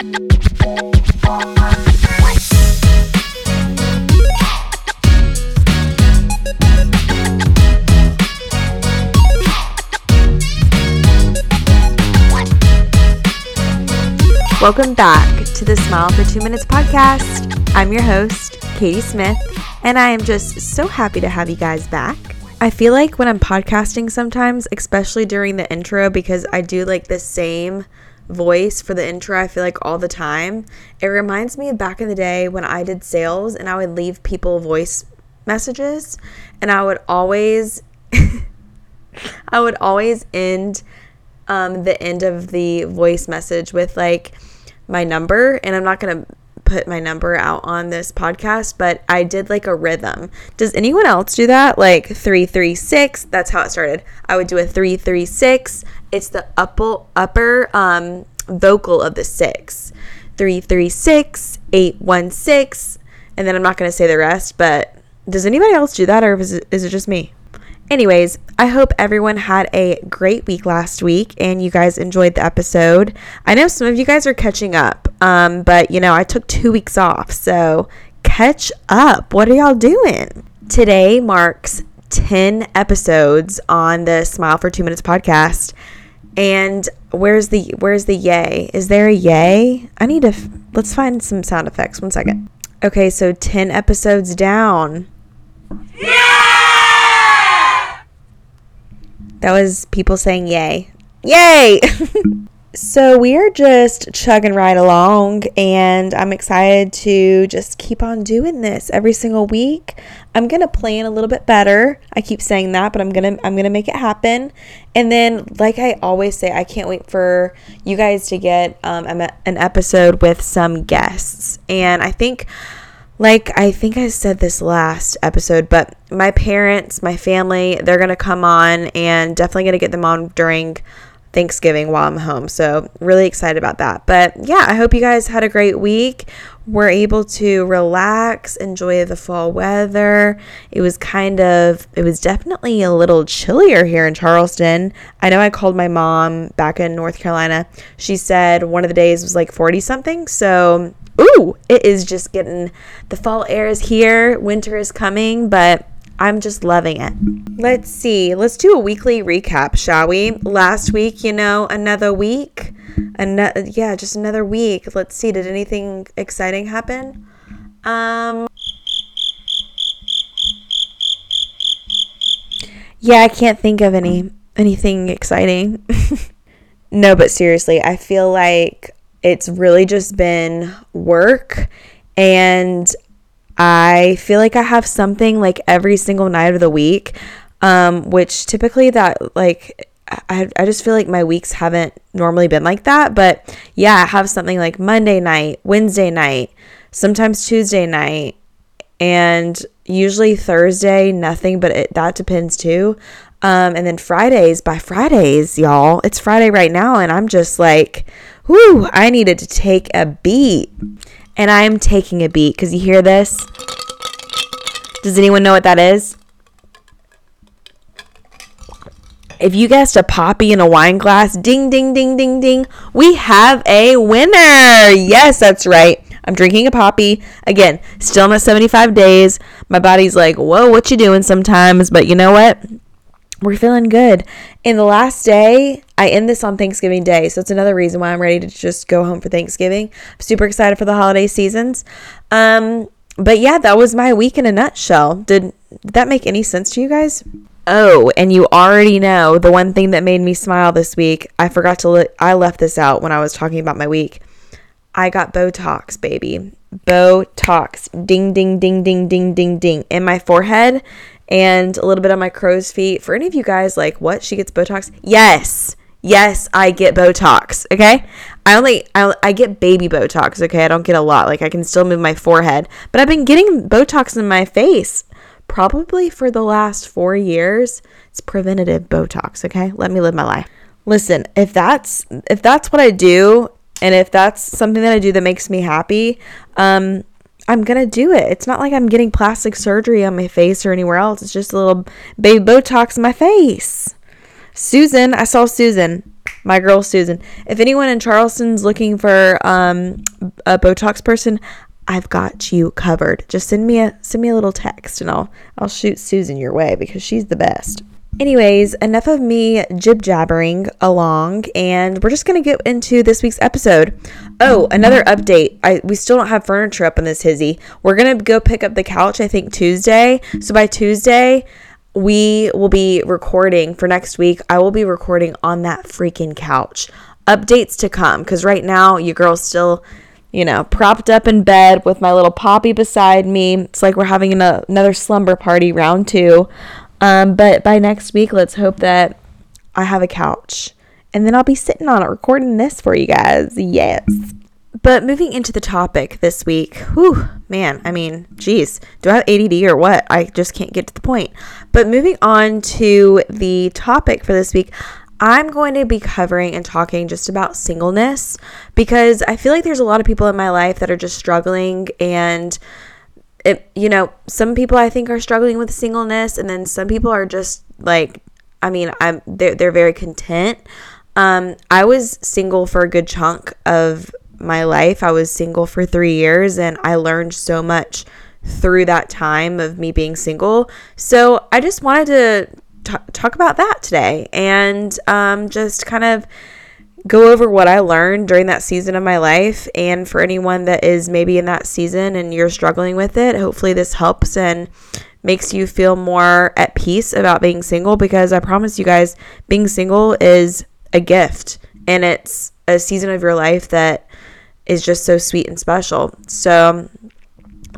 Welcome back to the Smile for Two Minutes podcast. I'm your host, Katie Smith, and I am just so happy to have you guys back. I feel like when I'm podcasting sometimes, especially during the intro, because I do like the same voice for the intro, I feel like all the time. It reminds me of back in the day when I did sales and I would leave people voice messages, and I would always, I would always end um, the end of the voice message with like, my number, and I'm not going to put my number out on this podcast, but I did like a rhythm. Does anyone else do that? Like 336, that's how it started. I would do a 336. It's the upper upper um vocal of the 6. 336 816 and then I'm not to say the rest, but does anybody else do that or is it, is it just me? Anyways, I hope everyone had a great week last week and you guys enjoyed the episode. I know some of you guys are catching up, um, but you know, I took two weeks off, so catch up. What are y'all doing? Today marks 10 episodes on the Smile for Two Minutes podcast. And where's the where's the yay? Is there a yay? I need to f- let's find some sound effects. One second. Okay, so 10 episodes down. Yeah! That was people saying yay. Yay! so we are just chugging right along, and I'm excited to just keep on doing this every single week. I'm gonna plan a little bit better. I keep saying that, but I'm gonna I'm gonna make it happen. And then, like I always say, I can't wait for you guys to get um, an episode with some guests. And I think like I think I said this last episode, but my parents, my family, they're to come on and definitely to get them on during Thanksgiving while I'm home. So, really excited about that. But yeah, I hope you guys had a great week. We're able to relax, enjoy the fall weather. It was kind of, it was definitely a little chillier here in Charleston. I know I called my mom back in North Carolina. She said one of the days was like 40 something. So, ooh, it is just getting the fall air is here, winter is coming, but I'm just loving it. Let's see. Let's do a weekly recap, shall we? Last week, you know, another week. Another yeah, just another week. Let's see. Did anything exciting happen? Um Yeah, I can't think of any anything exciting. no, but seriously, I feel like it's really just been work and I feel like I have something like every single night of the week um which typically that like I, I just feel like my weeks haven't normally been like that but yeah I have something like Monday night Wednesday night sometimes Tuesday night and usually Thursday nothing but it, that depends too um and then Fridays by Fridays y'all it's Friday right now and I'm just like whoo, I needed to take a beat. And I'm taking a beat because you hear this? Does anyone know what that is? If you guessed a Poppi in a wine glass, ding, ding, ding, ding, ding, we have a winner. Yes, that's right. I'm drinking a Poppi. Again, still in not 75 days. My body's like, whoa, what you doing sometimes? But you know what? we're feeling good. In the last day, I end this on Thanksgiving Day, so it's another reason why I'm ready to just go home for Thanksgiving. I'm super excited for the holiday seasons. Um, but yeah, that was my week in a nutshell. Did, did that make any sense to you guys? Oh, and you already know the one thing that made me smile this week. I forgot to. Le- I left this out when I was talking about my week. I got Botox, baby. Botox. Ding, ding, ding, ding, ding, ding, ding. In my forehead and a little bit on my crow's feet. For any of you guys, like, what? She gets Botox? Yes. Yes, I get Botox. Okay. I only, I, I get baby Botox. Okay. I don't get a lot. Like, I can still move my forehead, but I've been getting Botox in my face probably for the last four years. It's preventative Botox. Okay. Let me live my life. Listen, if that's, if that's what I do, and if that's something that I do that makes me happy, um, I'm gonna do it. It's not like I'm getting plastic surgery on my face or anywhere else. It's just a little baby Botox in my face. Susan, I saw Susan. My girl Susan. If anyone in Charleston's looking for um, a Botox person, I've got you covered. Just send me a send me a little text and I'll I'll shoot Susan your way because she's the best. Anyways, enough of me jib jabbering along, and we're just gonna get into this week's episode. Oh, another update. I we still don't have furniture up in this hizzy. We're gonna go pick up the couch, I think Tuesday. So by Tuesday, we will be recording for next week. I will be recording on that freaking couch. Updates to come, because right now you girl's still you know, propped up in bed with my little Poppi beside me. It's like we're having an, another slumber party, round two. Um, but by next week, let's hope that I have a couch. And then I'll be sitting on it recording this for you guys. Yes. But moving into the topic this week, whew, man, I mean, geez, do I have ADD or what? I just can't get to the point. But moving on to the topic for this week, I'm going to be covering and talking just about singleness because I feel like there's a lot of people in my life that are just struggling and it you know, some people I think are struggling with singleness and then some people are just like I mean, I'm they're they're very content. Um I was single for a good chunk of my life. I was single for 3 years and I learned so much through that time of me being single. So, I just wanted to t- talk about that today and um, just kind of go over what I learned during that season of my life. And for anyone that is maybe in that season and you're struggling with it, hopefully this helps and makes you feel more at peace about being single because I promise you guys, being single is a gift and it's a season of your life that is just so sweet and special. So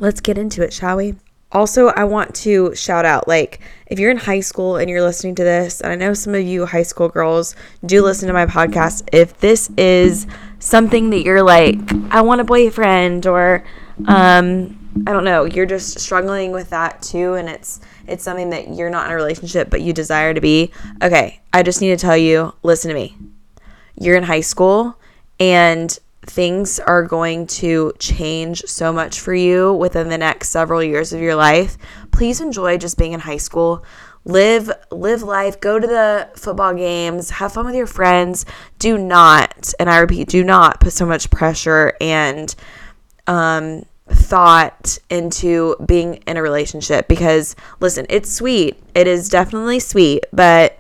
let's get into it, shall we? Also, I want to shout out like if you're in high school and you're listening to this, and I know some of you high school girls do listen to my podcast, if this is something that you're like, I want a boyfriend or um I don't know, you're just struggling with that too and it's it's something that you're not in a relationship but you desire to be. Okay, I just need to tell you, listen to me. You're in high school and things are going to change so much for you within the next several years of your life. Please enjoy just being in high school. Live live life, go to the football games, have fun with your friends. Do not, and I repeat, do not put so much pressure and um thought into being in a relationship because listen, it's sweet. It is definitely sweet, but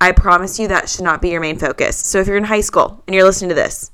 I promise you that should not be your main focus. So if you're in high school and you're listening to this,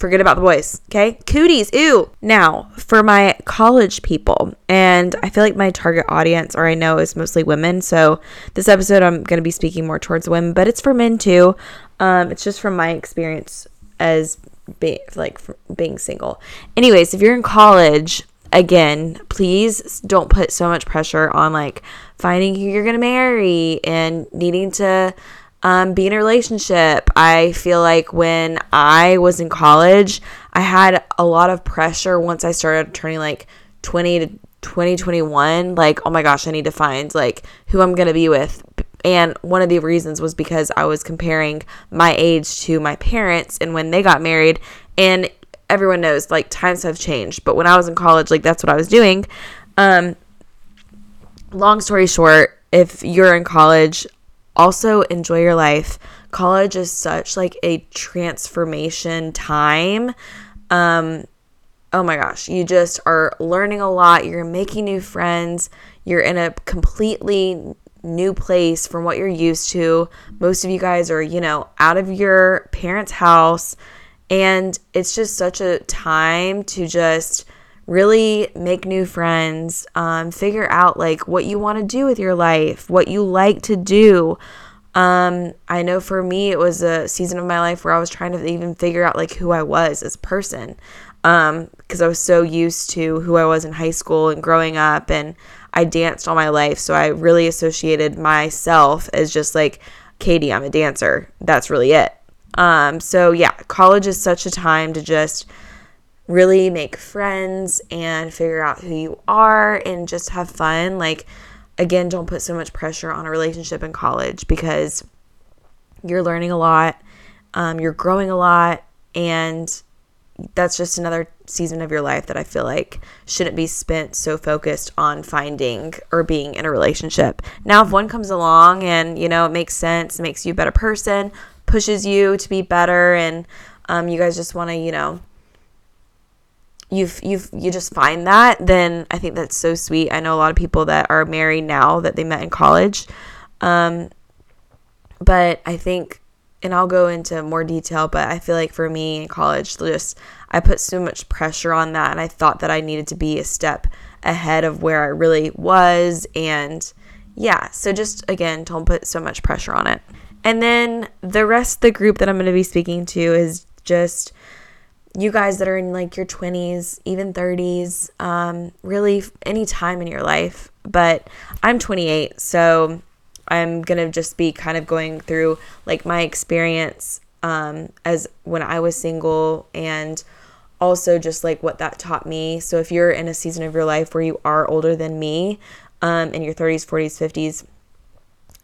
Forget about the boys, okay? Cooties, ew. Now, for my college people, and I feel like my target audience, or I know, is mostly women. So this episode, I'm going to be speaking more towards women, but it's for men too. Um, it's just from my experience as being like being single. Anyways, if you're in college, again, please don't put so much pressure on like finding who you're going to marry and needing to um, be in a relationship. I feel like when I was in college, I had a lot of pressure once I started turning like 20 to 2021. Like, oh my gosh, I need to find like who I'm going to be with. And one of the reasons was because I was comparing my age to my parents and when they got married. And everyone knows like times have changed. But when I was in college, like that's what I was doing. Um, long story short, if you're in college, also enjoy your life. College is such like a transformation time. Um oh my gosh, you just are learning a lot, you're making new friends, you're in a completely new place from what you're used to. Most of you guys are, you know, out of your parents' house and it's just such a time to just really make new friends, um, figure out like what you want to do with your life, what you like to do. Um, I know for me, it was a season of my life where I was trying to even figure out like who I was as a person. Um, because I was so used to who I was in high school and growing up, and I danced all my life. So I really associated myself as just like, Katie, I'm a dancer. That's really it. Um, so yeah, college is such a time to just really make friends and figure out who you are and just have fun. Like, again, don't put so much pressure on a relationship in college because you're learning a lot, um, you're growing a lot, and that's just another season of your life that I feel like shouldn't be spent so focused on finding or being in a relationship. Now, if one comes along and, you know, it makes sense, makes you a better person, pushes you to be better and um, you guys just want to, you know, you've you've you just find that, then I think that's so sweet. I know a lot of people that are married now that they met in college. Um, but I think and I'll go into more detail, but I feel like for me in college, just I put so much pressure on that and I thought that I needed to be a step ahead of where I really was and yeah, so just again, don't put so much pressure on it. And then the rest of the group that I'm going to be speaking to is just you guys that are in like your 20s, even 30s, um, really any time in your life. But I'm 28, so I'm going to just be kind of going through like my experience um, as when I was single and also just like what that taught me. So if you're in a season of your life where you are older than me, um, in your 30s, 40s, 50s,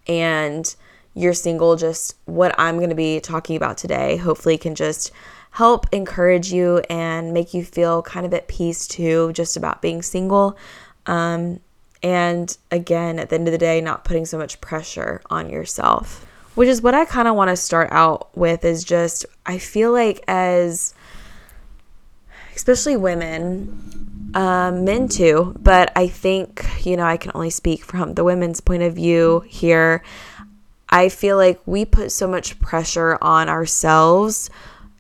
and you're single, just what I'm going to be talking about today hopefully can just help encourage you and make you feel kind of at peace too, just about being single. Um, and again, at the end of the day, not putting so much pressure on yourself, which is what I kind of want to start out with is just, I feel like as especially women, um, men too, but I think, you know, I can only speak from the women's point of view here. I feel like we put so much pressure on ourselves,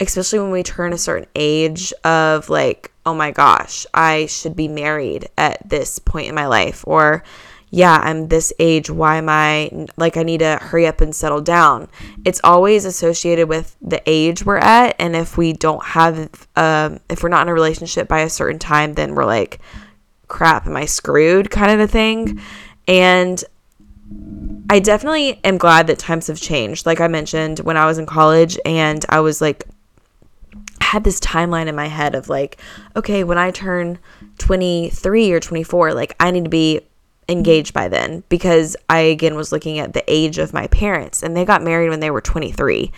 especially when we turn a certain age of like, oh my gosh, I should be married at this point in my life, or yeah, I'm this age. Why am I like, I need to hurry up and settle down? It's always associated with the age we're at. And if we don't have, um, if we're not in a relationship by a certain time, then we're like, crap, am I screwed kind of a thing. And I definitely am glad that times have changed. Like I mentioned when I was in college and I was like had this timeline in my head of like, okay, when I turn 23 or 24, like I need to be engaged by then because I again was looking at the age of my parents and they got married when they were 23.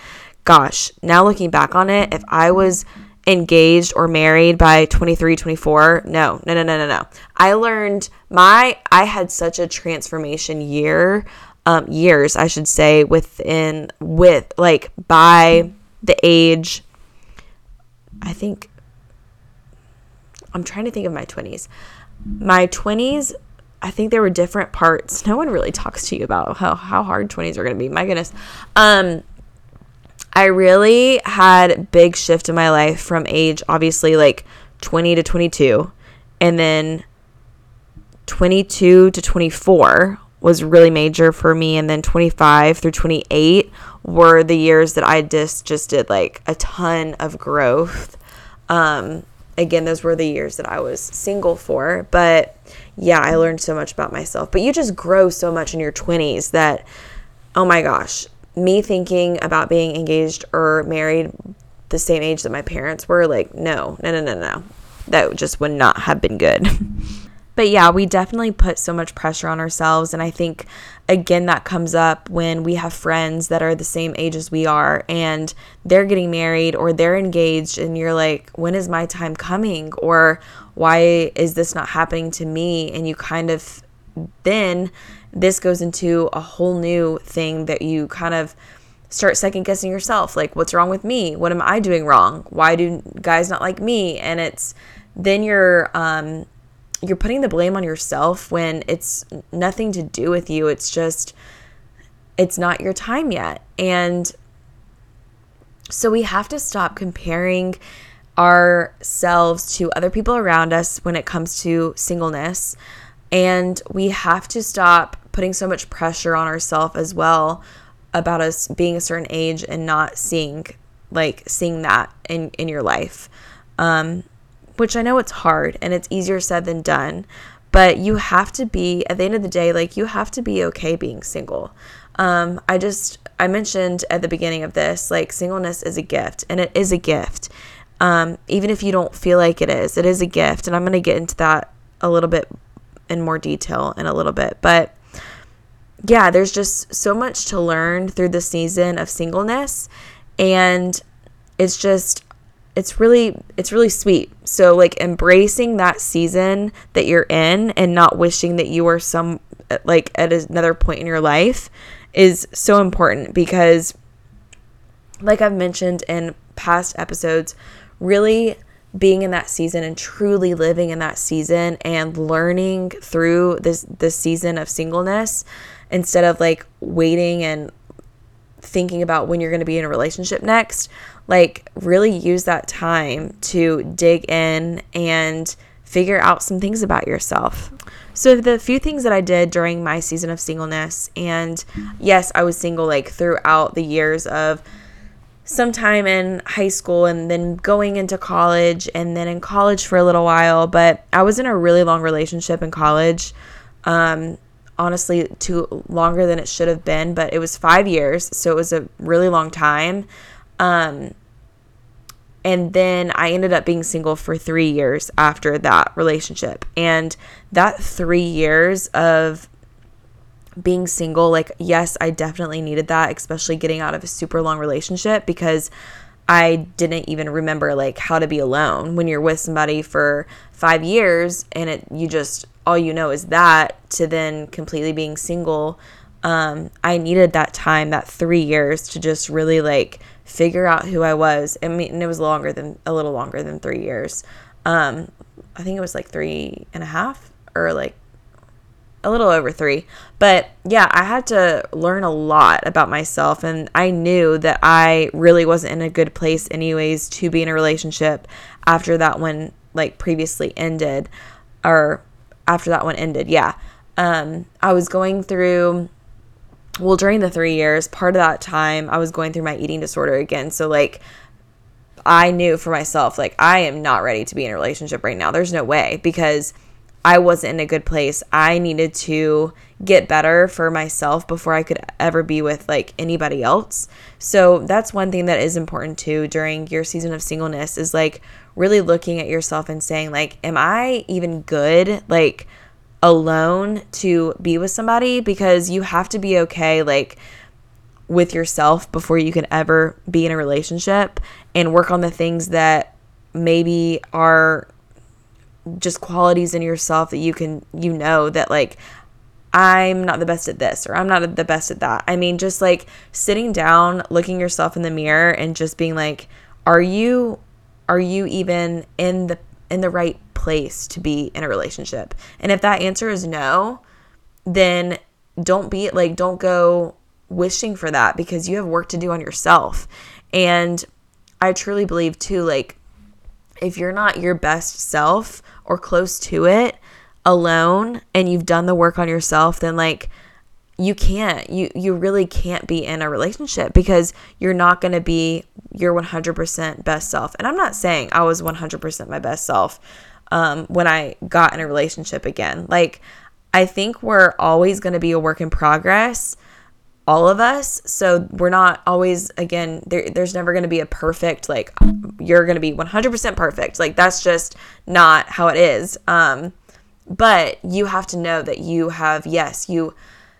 Gosh, now looking back on it, if I was engaged or married by 23 24 no no no no no no i learned my i had such a transformation year um years i should say within with like by the age i think i'm trying to think of my 20s my 20s I think there were different parts. No one really talks to you about how, how hard 20s are going to be. My goodness. Um, I really had big shift in my life from age obviously like 20 to 22 and then 22 to 24 was really major for me and then 25 through 28 were the years that I just just did like a ton of growth. Um again, those were the years that I was single for, but yeah, I learned so much about myself. But you just grow so much in your 20s that, oh my gosh, me thinking about being engaged or married the same age that my parents were, like, no, no, no, no, no. That just would not have been good. but yeah, we definitely put so much pressure on ourselves. And I think, again, that comes up when we have friends that are the same age as we are and they're getting married or they're engaged, and you're like, when is my time coming? Or why is this not happening to me? And you kind of then this goes into a whole new thing that you kind of start second guessing yourself like what's wrong with me what am i doing wrong why do guys not like me and it's then you're um you're putting the blame on yourself when it's nothing to do with you it's just it's not your time yet and so we have to stop comparing ourselves to other people around us when it comes to singleness. And we have to stop putting so much pressure on ourselves as well about us being a certain age and not seeing like seeing that in in your life. Um which I know it's hard and it's easier said than done, but you have to be at the end of the day like you have to be okay being single. Um I just I mentioned at the beginning of this like singleness is a gift and it is a gift um, even if you don't feel like it is, it is a gift. And I'm going to get into that a little bit in more detail in a little bit. But yeah, there's just so much to learn through the season of singleness. And it's just, it's really it's really sweet. So like embracing that season that you're in and not wishing that you were some like at another point in your life is so important because like I've mentioned in past episodes, really being in that season and truly living in that season and learning through this this season of singleness instead of like waiting and thinking about when you're going to be in a relationship next like really use that time to dig in and figure out some things about yourself so the few things that I did during my season of singleness and yes I was single like throughout the years of sometime in high school and then going into college and then in college for a little while. But I was in a really long relationship in college. Um, honestly, too longer than it should have been, but it was five years. So it was a really long time. Um, and then I ended up being single for three years after that relationship. And that three years of being single, like, yes, I definitely needed that, especially getting out of a super long relationship because I didn't even remember like how to be alone when you're with somebody for five years and it you just all you know is that to then completely being single. Um, I needed that time, that three years to just really like figure out who I was. I mean, and it was longer than a little longer than three years. Um, I think it was like three and a half or like a little over three. But yeah, I had to learn a lot about myself. And I knew that I really wasn't in a good place, anyways, to be in a relationship after that one, like previously ended, or after that one ended. Yeah. Um, I was going through, well, during the three years, part of that time, I was going through my eating disorder again. So, like, I knew for myself, like, I am not ready to be in a relationship right now. There's no way because I wasn't in a good place. I needed to get better for myself before I could ever be with like anybody else. So that's one thing that is important too during your season of singleness is like really looking at yourself and saying like am I even good like alone to be with somebody because you have to be okay like with yourself before you can ever be in a relationship and work on the things that maybe are just qualities in yourself that you can you know that like I'm not the best at this or I'm not the best at that. I mean just like sitting down, looking yourself in the mirror and just being like are you are you even in the in the right place to be in a relationship? And if that answer is no, then don't be like don't go wishing for that because you have work to do on yourself. And I truly believe too like if you're not your best self or close to it alone and you've done the work on yourself, then like you can't you you really can't be in a relationship because you're not going to be your 100% best self. And I'm not saying I was 100% my best self um, when I got in a relationship again. Like I think we're always going to be a work in progress all of us. So we're not always again there there's never going to be a perfect like you're going to be 100% perfect. Like that's just not how it is. Um but you have to know that you have yes, you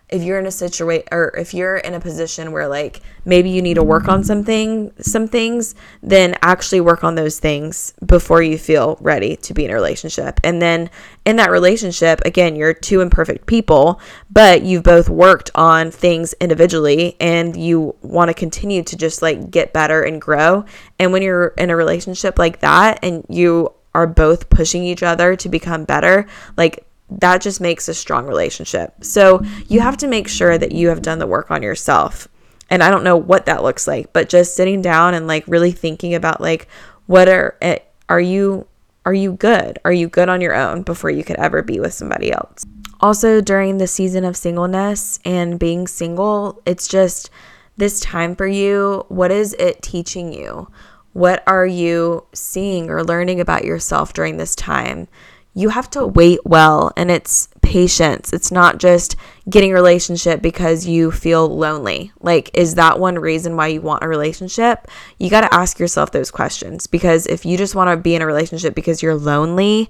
if you're in a situation or if you're in a position where like maybe you need to work on something some things then actually work on those things before you feel ready to be in a relationship. And then in that relationship again you're two imperfect people but you've both worked on things individually and you want to continue to just like get better and grow. And when you're in a relationship like that and you are both pushing each other to become better like that just makes a strong relationship. So you have to make sure that you have done the work on yourself. And I don't know what that looks like, but just sitting down and like really thinking about like what are eh, are you are you good? Are you good on your own before you could ever be with somebody else? Also during the season of singleness and being single, it's just this time for you. What is it teaching you? What are you seeing or learning about yourself during this time? You have to wait well and it's patience. It's not just getting a relationship because you feel lonely. Like, is that one reason why you want a relationship? You got to ask yourself those questions because if you just want to be in a relationship because you're lonely,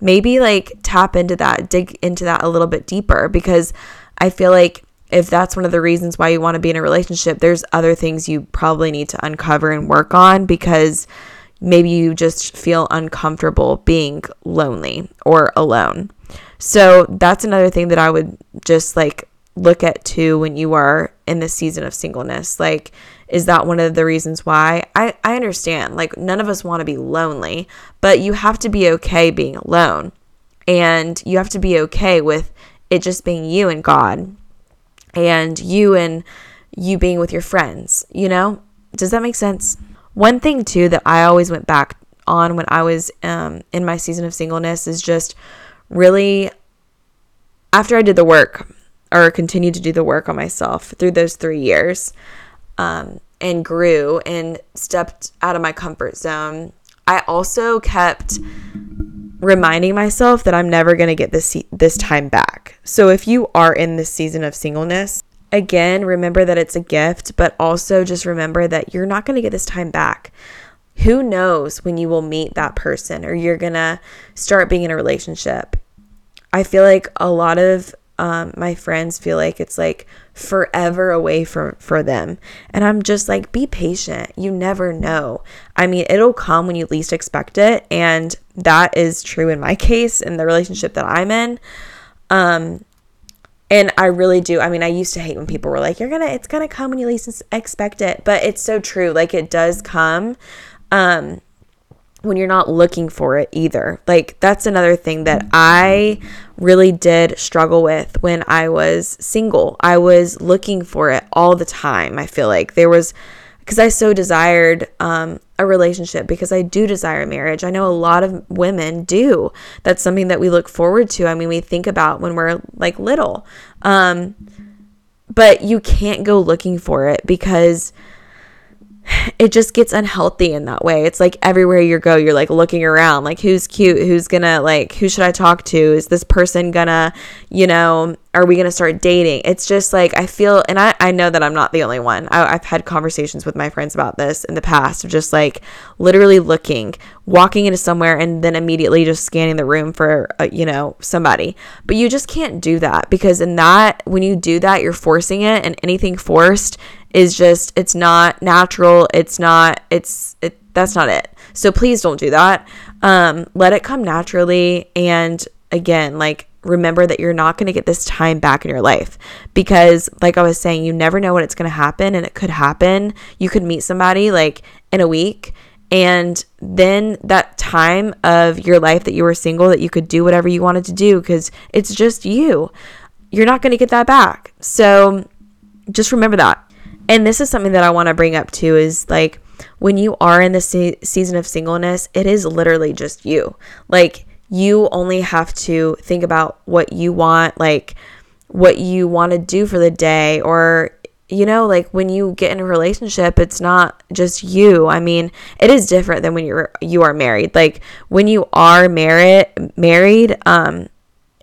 maybe like tap into that, dig into that a little bit deeper because I feel like if that's one of the reasons why you want to be in a relationship, there's other things you probably need to uncover and work on because maybe you just feel uncomfortable being lonely or alone. So that's another thing that I would just like look at too when you are in the season of singleness. Like, is that one of the reasons why? I, I understand. Like, none of us want to be lonely, but you have to be okay being alone. And you have to be okay with it just being you and God and you and you being with your friends, you know? Does that make sense? One thing, too, that I always went back on when I was um, in my season of singleness is just really after I did the work or continued to do the work on myself through those three years um, and grew and stepped out of my comfort zone, I also kept reminding myself that I'm never going to get this this time back. So if you are in this season of singleness, again, remember that it's a gift, but also just remember that you're not going to get this time back. Who knows when you will meet that person or you're going to start being in a relationship. I feel like a lot of um, my friends feel like it's like forever away for for them and i'm just like be patient you never know i mean it'll come when you least expect it and that is true in my case in the relationship that i'm in um and i really do i mean i used to hate when people were like you're gonna it's gonna come when you least expect it but it's so true like it does come um when you're not looking for it either. Like that's another thing that I really did struggle with when I was single. I was looking for it all the time. I feel like there was because I so desired um, a relationship because I do desire marriage. I know a lot of women do. That's something that we look forward to. I mean, we think about when we're like little. Um, but you can't go looking for it because it just gets unhealthy in that way. It's like everywhere you go, you're like looking around, like who's cute, who's gonna like, who should I talk to? Is this person gonna, you know, are we gonna start dating? It's just like I feel, and I I know that I'm not the only one. I, I've had conversations with my friends about this in the past of just like literally looking, walking into somewhere, and then immediately just scanning the room for uh, you know somebody. But you just can't do that because in that when you do that, you're forcing it, and anything forced is just it's not natural it's not it's it that's not it. So please don't do that. Um let it come naturally and again like remember that you're not going to get this time back in your life. Because like i was saying you never know when it's going to happen and it could happen. You could meet somebody like in a week and then that time of your life that you were single that you could do whatever you wanted to do because it's just you. You're not going to get that back. So just remember that and this is something that I want to bring up too is like when you are in the se- season of singleness, it is literally just you. Like you only have to think about what you want, like what you want to do for the day or you know like when you get in a relationship it's not just you i mean it is different than when you're you are married like when you are married married um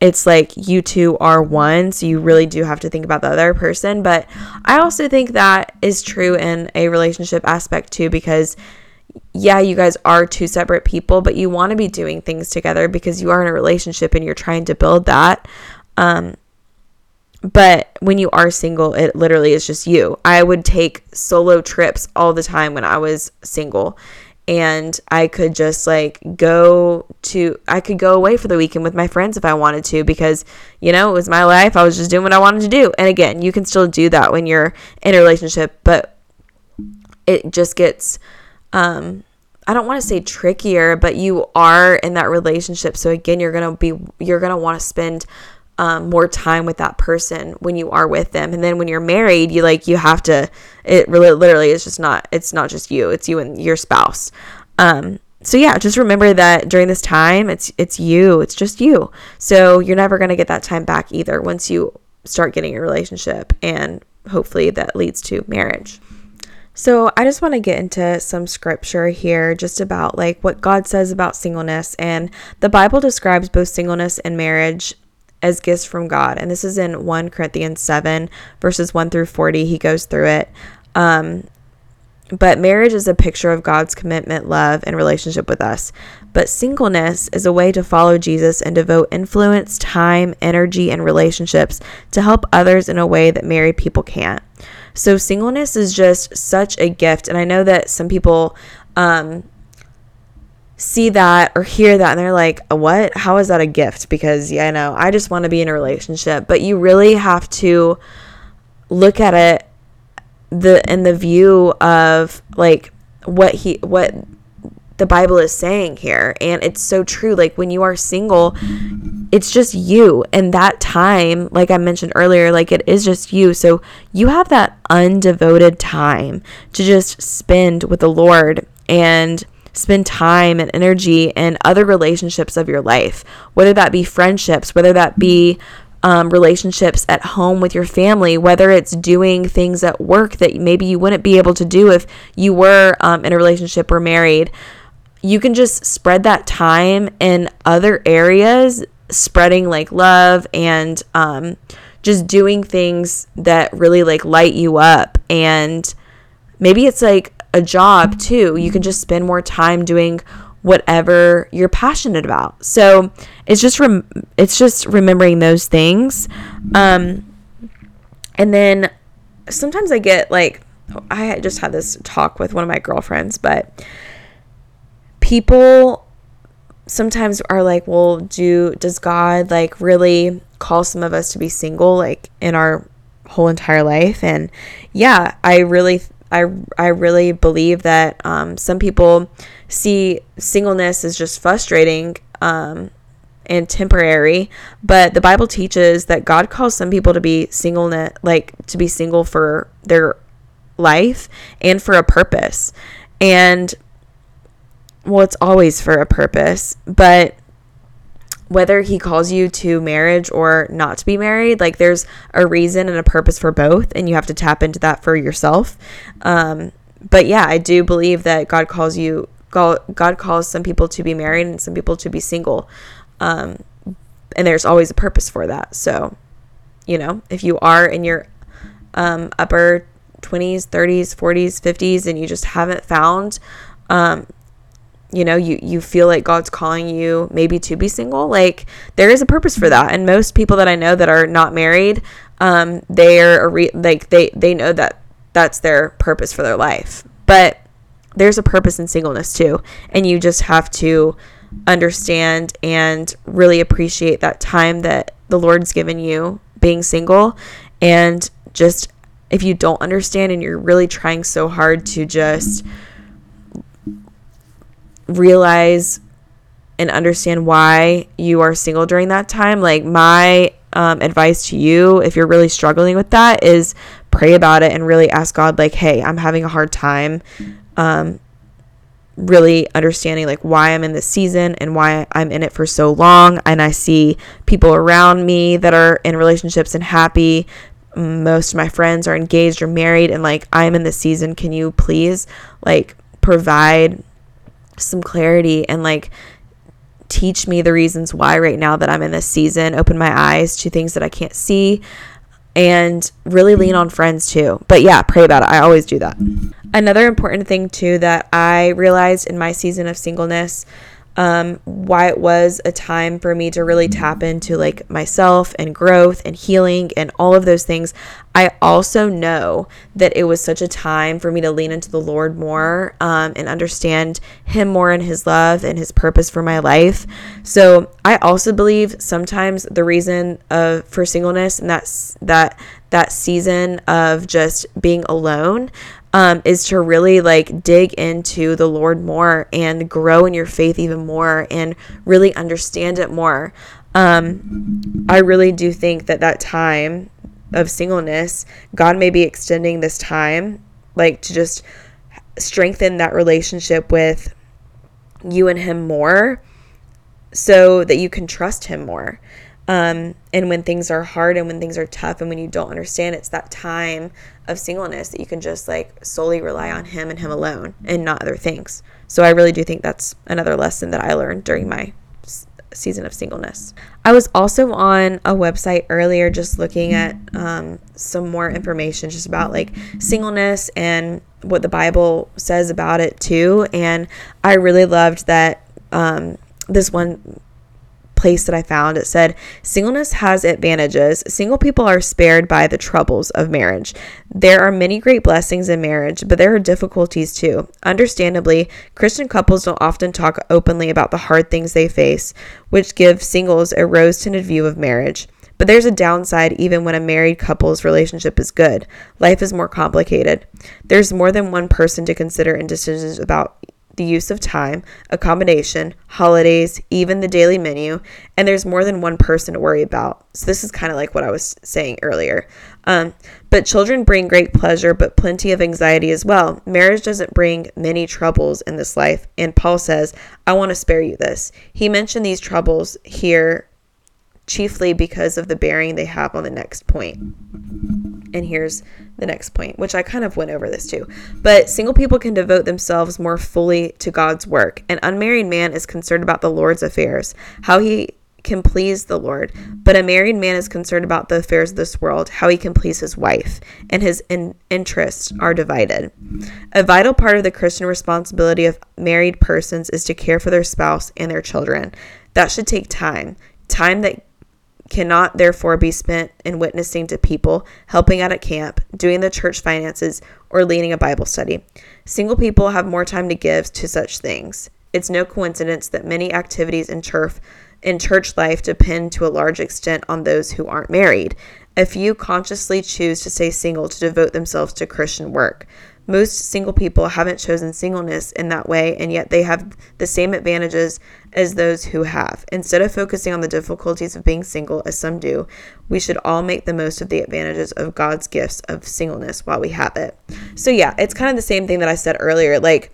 it's like you two are one, so you really do have to think about the other person. But I also think that is true in a relationship aspect too, because yeah, you guys are two separate people, but you want to be doing things together because you are in a relationship and you're trying to build that. Um, but when you are single, it literally is just you. I would take solo trips all the time when I was single and I could just like go to I could go away for the weekend with my friends if I wanted to because you know it was my life. I was just doing what I wanted to do. And again you can still do that when you're in a relationship but it just gets um I don't want to say trickier but you are in that relationship. So again you're going to be you're going to want to spend um, more time with that person when you are with them. And then when you're married you like you have to it really literally is just not it's not just you it's you and your spouse. Um so yeah just remember that during this time it's it's you it's just you. So you're never going to get that time back either once you start getting a relationship and hopefully that leads to marriage. So, I just want to get into some scripture here just about like what God says about singleness. And the Bible describes both singleness and marriage as gifts from God. And this is in 1 Corinthians 7, verses 1 through 40. He goes through it. Um, but marriage is a picture of God's commitment, love, and relationship with us. But singleness is a way to follow Jesus and devote influence, time, energy, and relationships to help others in a way that married people can't. So, singleness is just such a gift. And I know that some people um, see that or hear that and they're like, uh, what? How is that a gift? Because, yeah, I know, I just want to be in a relationship. But you really have to look at it the in the view of like what he what the Bible is saying here. And it's so true. Like when you are single, it's just you. And that time, like I mentioned earlier, like it is just you. So you have that undevoted time to just spend with the Lord and spend time and energy in other relationships of your life, whether that be friendships, whether that be um, relationships at home with your family, whether it's doing things at work that maybe you wouldn't be able to do if you were um, in a relationship or married you can just spread that time in other areas, spreading like love and um, just doing things that really like light you up. And maybe it's like a job too. You can just spend more time doing whatever you're passionate about. So it's just rem- it's just remembering those things. Um, and then sometimes I get like I just had this talk with one of my girlfriends, but people sometimes are like, well, do does God like really call some of us to be single like in our whole entire life? And yeah, I really I I really believe that um, some people see singleness as just frustrating um, and temporary, but the Bible teaches that God calls some people to be single, like to be single for their life and for a purpose. And well, it's always for a purpose, but whether he calls you to marriage or not to be married, like there's a reason and a purpose for both, and you have to tap into that for yourself. Um, but yeah, I do believe that God calls you, God, calls some people to be married and some people to be single. Um, and there's always a purpose for that. So, you know, if you are in your um, upper 20s, 30s, 40s, 50s, and you just haven't found um, you know you you feel like god's calling you maybe to be single like there is a purpose for that. And most people that i know that are not married um they're re- like they they know that that's their purpose for their life. But there's a purpose in singleness too. And you just have to understand and really appreciate that time that the lord's given you being single. And just if you don't understand and you're really trying so hard to just realize and understand why you are single during that time, like my um, advice to you, if you're really struggling with that, is pray about it and really ask God, like, hey, I'm having a hard time. Um, really understanding like why I'm in this season and why I'm in it for so long and I see people around me that are in relationships and happy most of my friends are engaged or married and like I'm in this season can you please like provide some clarity and like teach me the reasons why right now that I'm in this season, open my eyes to things that I can't see, and really lean on friends too. But yeah, pray about it. I always do that. Another important thing too that I realized in my season of singleness um, why it was a time for me to really tap into like myself and growth and healing and all of those things. I also know that it was such a time for me to lean into the Lord more um, and understand Him more and His love and His purpose for my life. So I also believe sometimes the reason of for singleness and that's that that season of just being alone um, is to really like dig into the Lord more and grow in your faith even more and really understand it more. Um, I really do think that that time of singleness, God may be extending this time, like to just strengthen that relationship with you and Him more so that you can trust Him more. Um, and when things are hard and when things are tough and when you don't understand, it's that time of singleness that you can just like solely rely on Him and Him alone and not other things. So I really do think that's another lesson that I learned during my season of singleness. I was also on a website earlier just looking at um, some more information just about like singleness and what the Bible says about it too. And I really loved that um, this one place that I found, it said, Singleness has advantages. Single people are spared by the troubles of marriage. There are many great blessings in marriage, but there are difficulties too. Understandably, Christian couples don't often talk openly about the hard things they face, which give singles a rose tinted view of marriage. But there's a downside even when a married couple's relationship is good. Life is more complicated. There's more than one person to consider in decisions about the use of time, accommodation, holidays, even the daily menu, and there's more than one person to worry about. So, this is kind of like what I was saying earlier. Um, but children bring great pleasure, but plenty of anxiety as well. Marriage doesn't bring many troubles in this life, and Paul says, I want to spare you this. He mentioned these troubles here chiefly because of the bearing they have on the next point. And here's the next point, which I kind of went over this too. But single people can devote themselves more fully to God's work. An unmarried man is concerned about the Lord's affairs, how he can please the Lord, but a married man is concerned about the affairs of this world, how he can please his wife, and his in- interests are divided. A vital part of the Christian responsibility of married persons is to care for their spouse and their children. That should take time, time that cannot therefore be spent in witnessing to people, helping out at camp, doing the church finances, or leading a Bible study. Single people have more time to give to such things. It's no coincidence that many activities in church in church life depend to a large extent on those who aren't married. A few consciously choose to stay single to devote themselves to Christian work. Most single people haven't chosen singleness in that way, and yet they have the same advantages as those who have. Instead of focusing on the difficulties of being single, as some do, we should all make the most of the advantages of God's gifts of singleness while we have it. So, yeah, it's kind of the same thing that I said earlier. Like,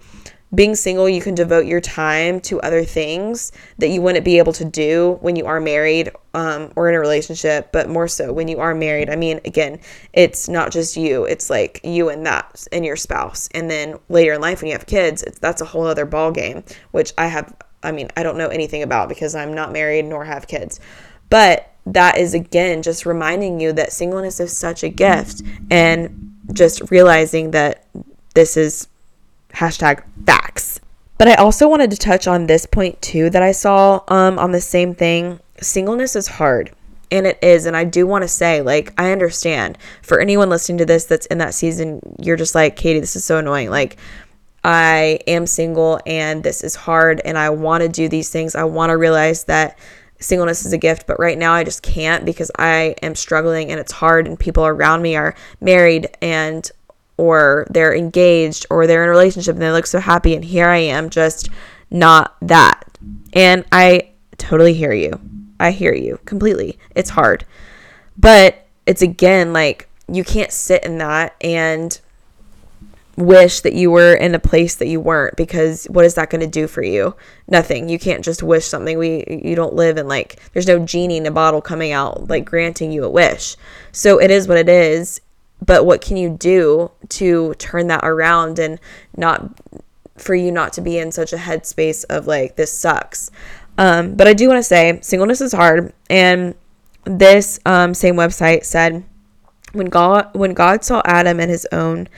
being single, you can devote your time to other things that you wouldn't be able to do when you are married um, or in a relationship, but more so when you are married. I mean, again, it's not just you, it's like you and that and your spouse. And then later in life, when you have kids, that's a whole other ball game, which I have, I mean, I don't know anything about because I'm not married nor have kids. But that is, again, just reminding you that singleness is such a gift and just realizing that this is hashtag facts. But I also wanted to touch on this point too that I saw um, on the same thing. Singleness is hard. And it is. And I do want to say, like, I understand for anyone listening to this that's in that season, you're just like, Katie, this is so annoying. Like, I am single and this is hard and I want to do these things. I want to realize that singleness is a gift, but right now I just can't because I am struggling and it's hard and people around me are married and or they're engaged or they're in a relationship and they look so happy and here I am just not that. And I totally hear you. I hear you completely. It's hard. But it's again like you can't sit in that and wish that you were in a place that you weren't because what is that going to do for you? Nothing. You can't just wish something. We you don't live in like there's no genie in a bottle coming out like granting you a wish. So it is what it is but what can you do to turn that around and not for you not to be in such a headspace of like this sucks? Um, but i do want to say singleness is hard and this um, same website said when god when god saw adam and his own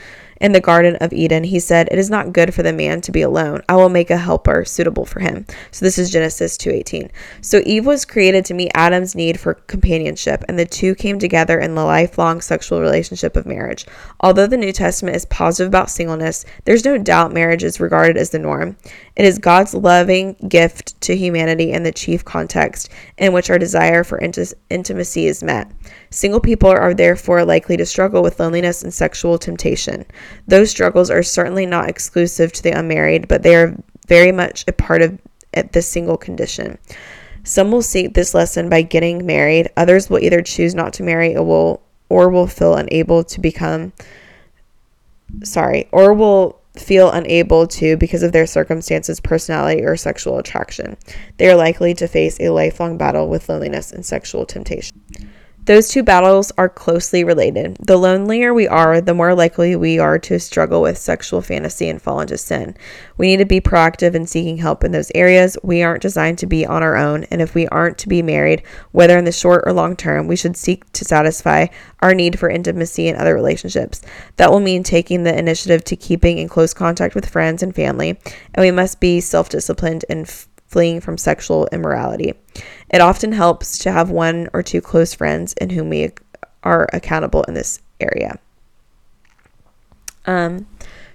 in the Garden of Eden, he said, It is not good for the man to be alone. I will make a helper suitable for him. So this is Genesis 2:18. So Eve was created to meet Adam's need for companionship, and the two came together in the lifelong sexual relationship of marriage. Although the New Testament is positive about singleness, there's no doubt marriage is regarded as the norm. It is God's loving gift to humanity and the chief context in which our desire for int- intimacy is met. Single people are therefore likely to struggle with loneliness and sexual temptation. Those struggles are certainly not exclusive to the unmarried, but they are very much a part of the single condition. Some will seek this lesson by getting married. Others will either choose not to marry or will or will feel unable to become sorry, or will feel unable to because of their circumstances, personality, or sexual attraction. They are likely to face a lifelong battle with loneliness and sexual temptation. Those two battles are closely related. The lonelier we are, the more likely we are to struggle with sexual fantasy and fall into sin. We need to be proactive in seeking help in those areas. We aren't designed to be on our own, and if we aren't to be married, whether in the short or long term, we should seek to satisfy our need for intimacy in other relationships. That will mean taking the initiative to keeping in close contact with friends and family, and we must be self disciplined and fleeing from sexual immorality. It often helps to have one or two close friends in whom we are accountable in this area. Um,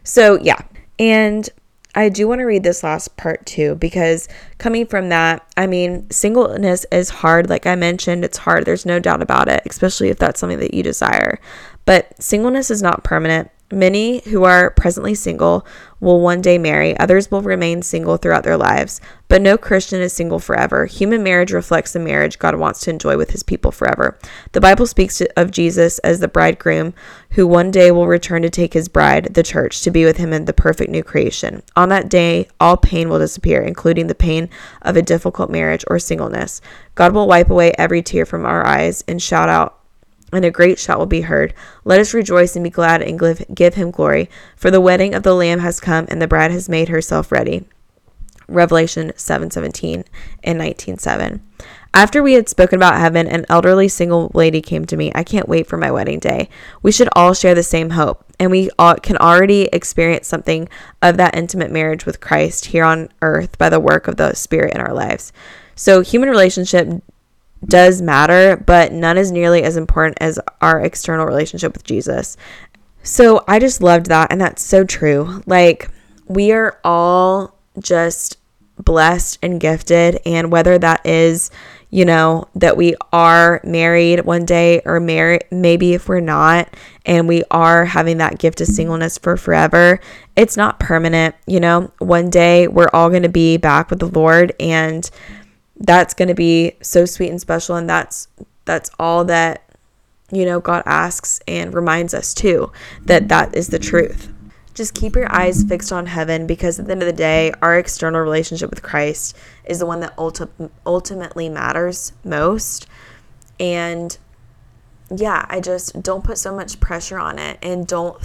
so yeah, and I do want to read this last part too, because coming from that, I mean, singleness is hard. Like I mentioned, it's hard. There's no doubt about it, especially if that's something that you desire. But singleness is not permanent. Many who are presently single will one day marry, others will remain single throughout their lives, but no Christian is single forever. Human marriage reflects the marriage God wants to enjoy with his people forever. The Bible speaks of Jesus as the bridegroom who one day will return to take his bride, the church, to be with him in the perfect new creation. On that day, all pain will disappear, including the pain of a difficult marriage or singleness. God will wipe away every tear from our eyes and shout out and a great shout will be heard. Let us rejoice and be glad and give, him glory, for the wedding of the Lamb has come, and the bride has made herself ready. Revelation 7:17 and 19:7. After we had spoken about heaven, an elderly single lady came to me. I can't wait for my wedding day. We should all share the same hope, and we can already experience something of that intimate marriage with Christ here on earth by the work of the Spirit in our lives. So, human relationship does matter, but none is nearly as important as our external relationship with Jesus. So I just loved that. And that's so true. Like, we are all just blessed and gifted. And whether that is, you know, that we are married one day or married, maybe if we're not, and we are having that gift of singleness for forever, it's not permanent. You know, one day we're all going to be back with the Lord and that's going to be so sweet and special and that's that's all that you know God asks and reminds us too that that is the truth. Just keep your eyes fixed on heaven because at the end of the day, our external relationship with Christ is the one that ulti- ultimately matters most. And yeah, I just don't put so much pressure on it and don't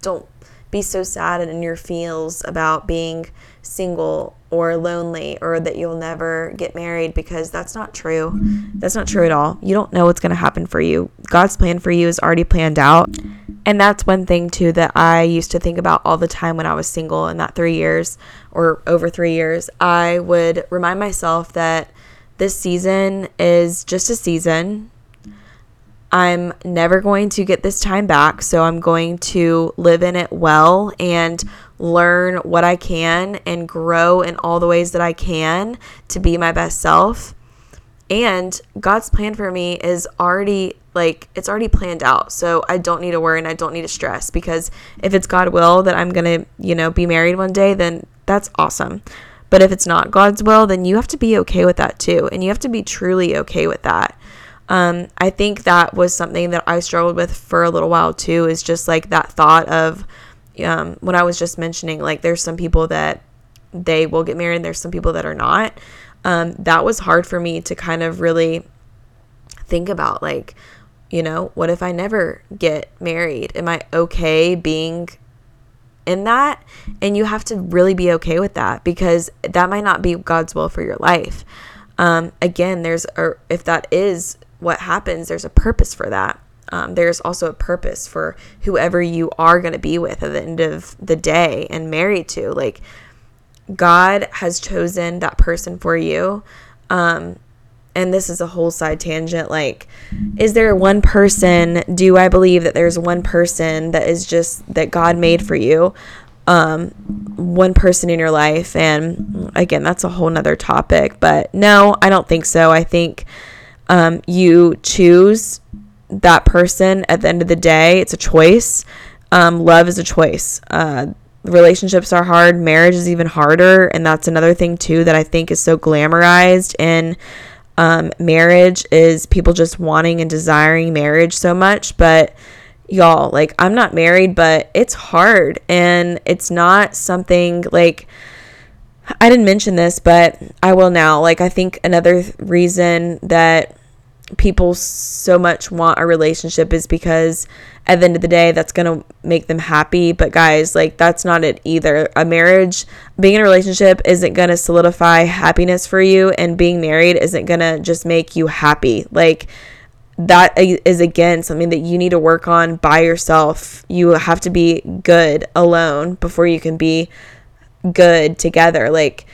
don't be so sad and in your feels about being single or lonely or that you'll never get married because that's not true. That's not true at all. You don't know what's going to happen for you. God's plan for you is already planned out. And that's one thing too that I used to think about all the time when I was single in that 3 years or over 3 years. I would remind myself that this season is just a season. I'm never going to get this time back, so I'm going to live in it well and learn what I can and grow in all the ways that I can to be my best self. And God's plan for me is already like it's already planned out. So I don't need to worry and I don't need to stress because if it's God will that I'm going to, you know, be married one day, then that's awesome. But if it's not God's will, then you have to be okay with that too. And you have to be truly okay with that. Um, I think that was something that I struggled with for a little while too, is just like that thought of, um, when I was just mentioning, like there's some people that they will get married, and there's some people that are not. Um, that was hard for me to kind of really think about, like, you know, what if I never get married? Am I okay being in that? And you have to really be okay with that because that might not be God's will for your life. Um, again, there's a, if that is what happens, there's a purpose for that um, there's also a purpose for whoever you are going to be with at the end of the day and married to. Like, God has chosen that person for you. Um, and this is a whole side tangent. Like, is there one person? Do I believe that there's one person that is just that God made for you? Um, one person in your life. And again, that's a whole nother topic. But no, I don't think so. I think um, you choose that person at the end of the day. It's a choice. Um, love is a choice. Uh, relationships are hard. Marriage is even harder. And that's another thing, too, that I think is so glamorized in um, marriage is people just wanting and desiring marriage so much. But y'all, like, I'm not married, but it's hard. And it's not something like. I didn't mention this, but I will now. Like, I think another reason that people so much want a relationship is because at the end of the day that's going to make them happy. But guys like that's not it either. A marriage being in a relationship isn't going to solidify happiness for you and being married isn't going to just make you happy. Like that is again something that you need to work on by yourself. You have to be good alone before you can be good together. Like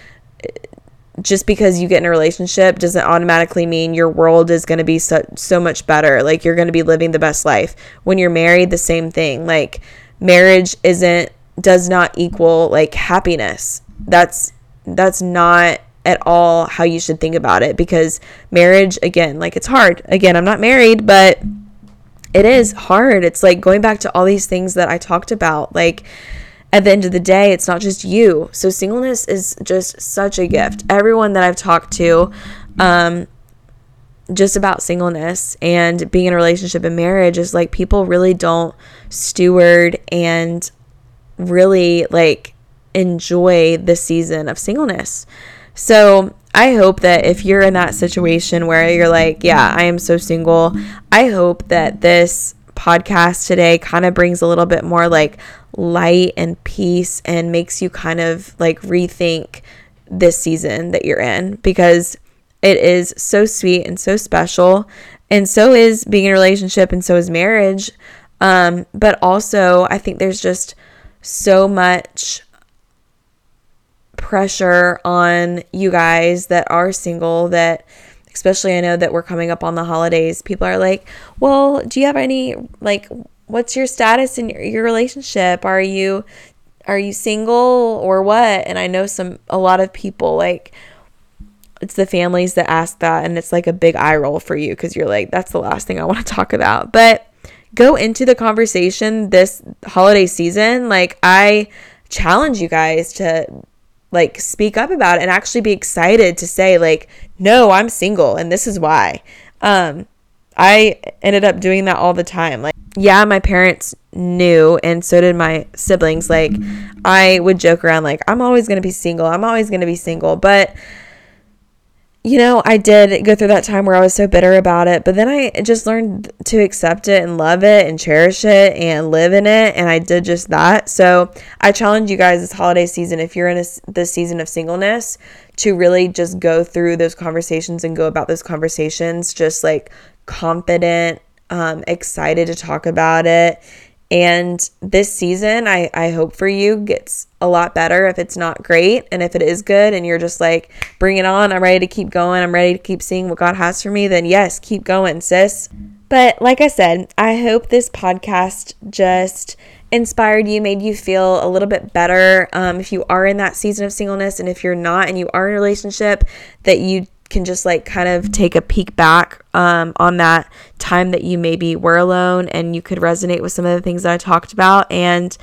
just because you get in a relationship doesn't automatically mean your world is going to be so, so much better. Like you're going to be living the best life. When you're married, the same thing. Like marriage isn't does not equal like happiness. That's that's not at all how you should think about it because marriage again, like it's hard. Again, I'm not married, but it is hard. It's like going back to all these things that I talked about. Like at the end of the day, it's not just you. So singleness is just such a gift. Everyone that I've talked to, um, just about singleness and being in a relationship and marriage is like people really don't steward and really like enjoy the season of singleness. So I hope that if you're in that situation where you're like, yeah, I am so single, I hope that this podcast today kind of brings a little bit more like light and peace and makes you kind of like rethink this season that you're in because it is so sweet and so special. And so is being in a relationship and so is marriage. Um, but also, I think there's just so much pressure on you guys that are single that especially I know that we're coming up on the holidays. People are like, "Well, do you have any like what's your status in your, your relationship? Are you are you single or what?" And I know some a lot of people like it's the families that ask that and it's like a big eye roll for you cuz you're like, "That's the last thing I want to talk about." But go into the conversation this holiday season like I challenge you guys to like speak up about it and actually be excited to say like no i'm single and this is why um i ended up doing that all the time like yeah my parents knew and so did my siblings like i would joke around like i'm always going to be single i'm always going to be single but you know, I did go through that time where I was so bitter about it, but then I just learned to accept it and love it and cherish it and live in it. And I did just that. So I challenge you guys this holiday season, if you're in a, this season of singleness, to really just go through those conversations and go about those conversations just like confident, um, excited to talk about it and this season, I, I hope for you gets a lot better if it's not great. And if it is good and you're just like, bring it on, I'm ready to keep going, I'm ready to keep seeing what God has for me, then yes, keep going, sis. But like I said, I hope this podcast just inspired you, made you feel a little bit better. Um, if you are in that season of singleness, and if you're not and you are in a relationship, that you can just like kind of take a peek back um, on that time that you maybe were alone and you could resonate with some of the things that I talked about. And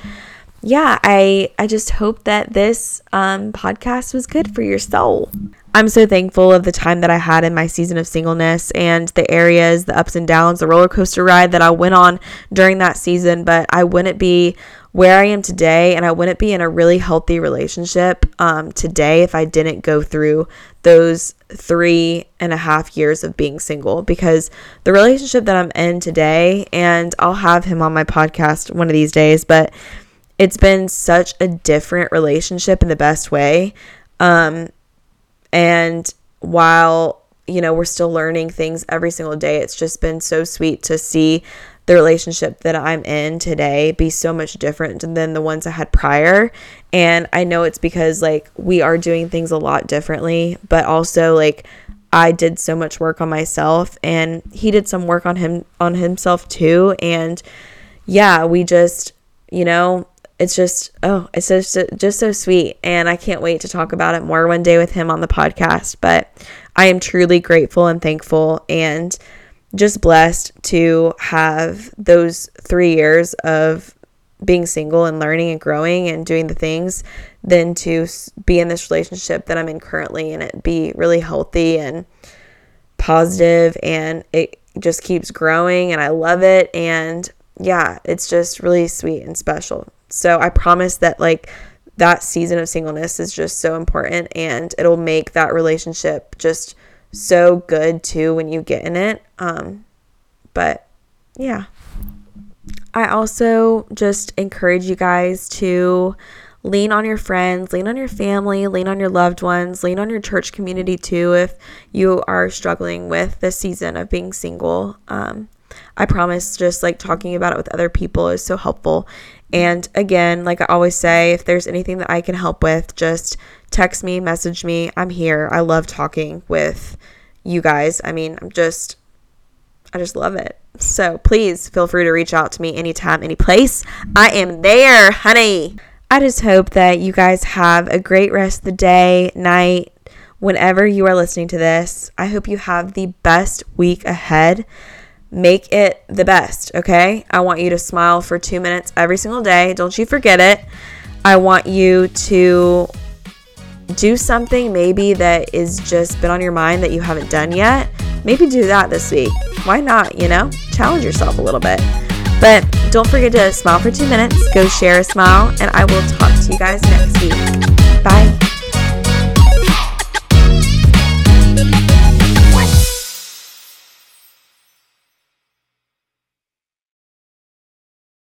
yeah, I I just hope that this um, podcast was good for your soul. I'm so thankful of the time that I had in my season of singleness and the areas, the ups and downs, the roller coaster ride that I went on during that season. But I wouldn't be where I am today, and I wouldn't be in a really healthy relationship um, today if I didn't go through those three and a half years of being single. Because the relationship that I'm in today, and I'll have him on my podcast one of these days, but it's been such a different relationship in the best way. Um, and while you know we're still learning things every single day, it's just been so sweet to see the relationship that I'm in today be so much different than the ones I had prior. And I know it's because like we are doing things a lot differently, but also like I did so much work on myself and he did some work on him on himself too and yeah, we just, you know, it's just oh, it's just just so sweet. And I can't wait to talk about it more one day with him on the podcast, but I am truly grateful and thankful and just blessed to have those three years of being single and learning and growing and doing the things than to be in this relationship that I'm in currently and it be really healthy and positive and it just keeps growing and I love it. And yeah, it's just really sweet and special. So I promise that like that season of singleness is just so important and it'll make that relationship just so good too when you get in it. Um, but yeah. I also just encourage you guys to lean on your friends, lean on your family, lean on your loved ones, lean on your church community too if you are struggling with this season of being single. Um, I promise just like talking about it with other people is so helpful. And again, like I always say, if there's anything that I can help with, just text me, message me. I'm here. I love talking with you guys. I mean, I'm just I just love it. So please feel free to reach out to me anytime, any place. I am there, honey. I just hope that you guys have a great rest of the day, night, whenever you are listening to this. I hope you have the best week ahead. Make it the best, okay? I want you to smile for two minutes every single day. Don't you forget it. I want you to do something maybe that is just been on your mind that you haven't done yet. Maybe do that this week. Why not? You know, challenge yourself a little bit. But don't forget to smile for two minutes, go share a smile, and I will talk to you guys next week. Bye.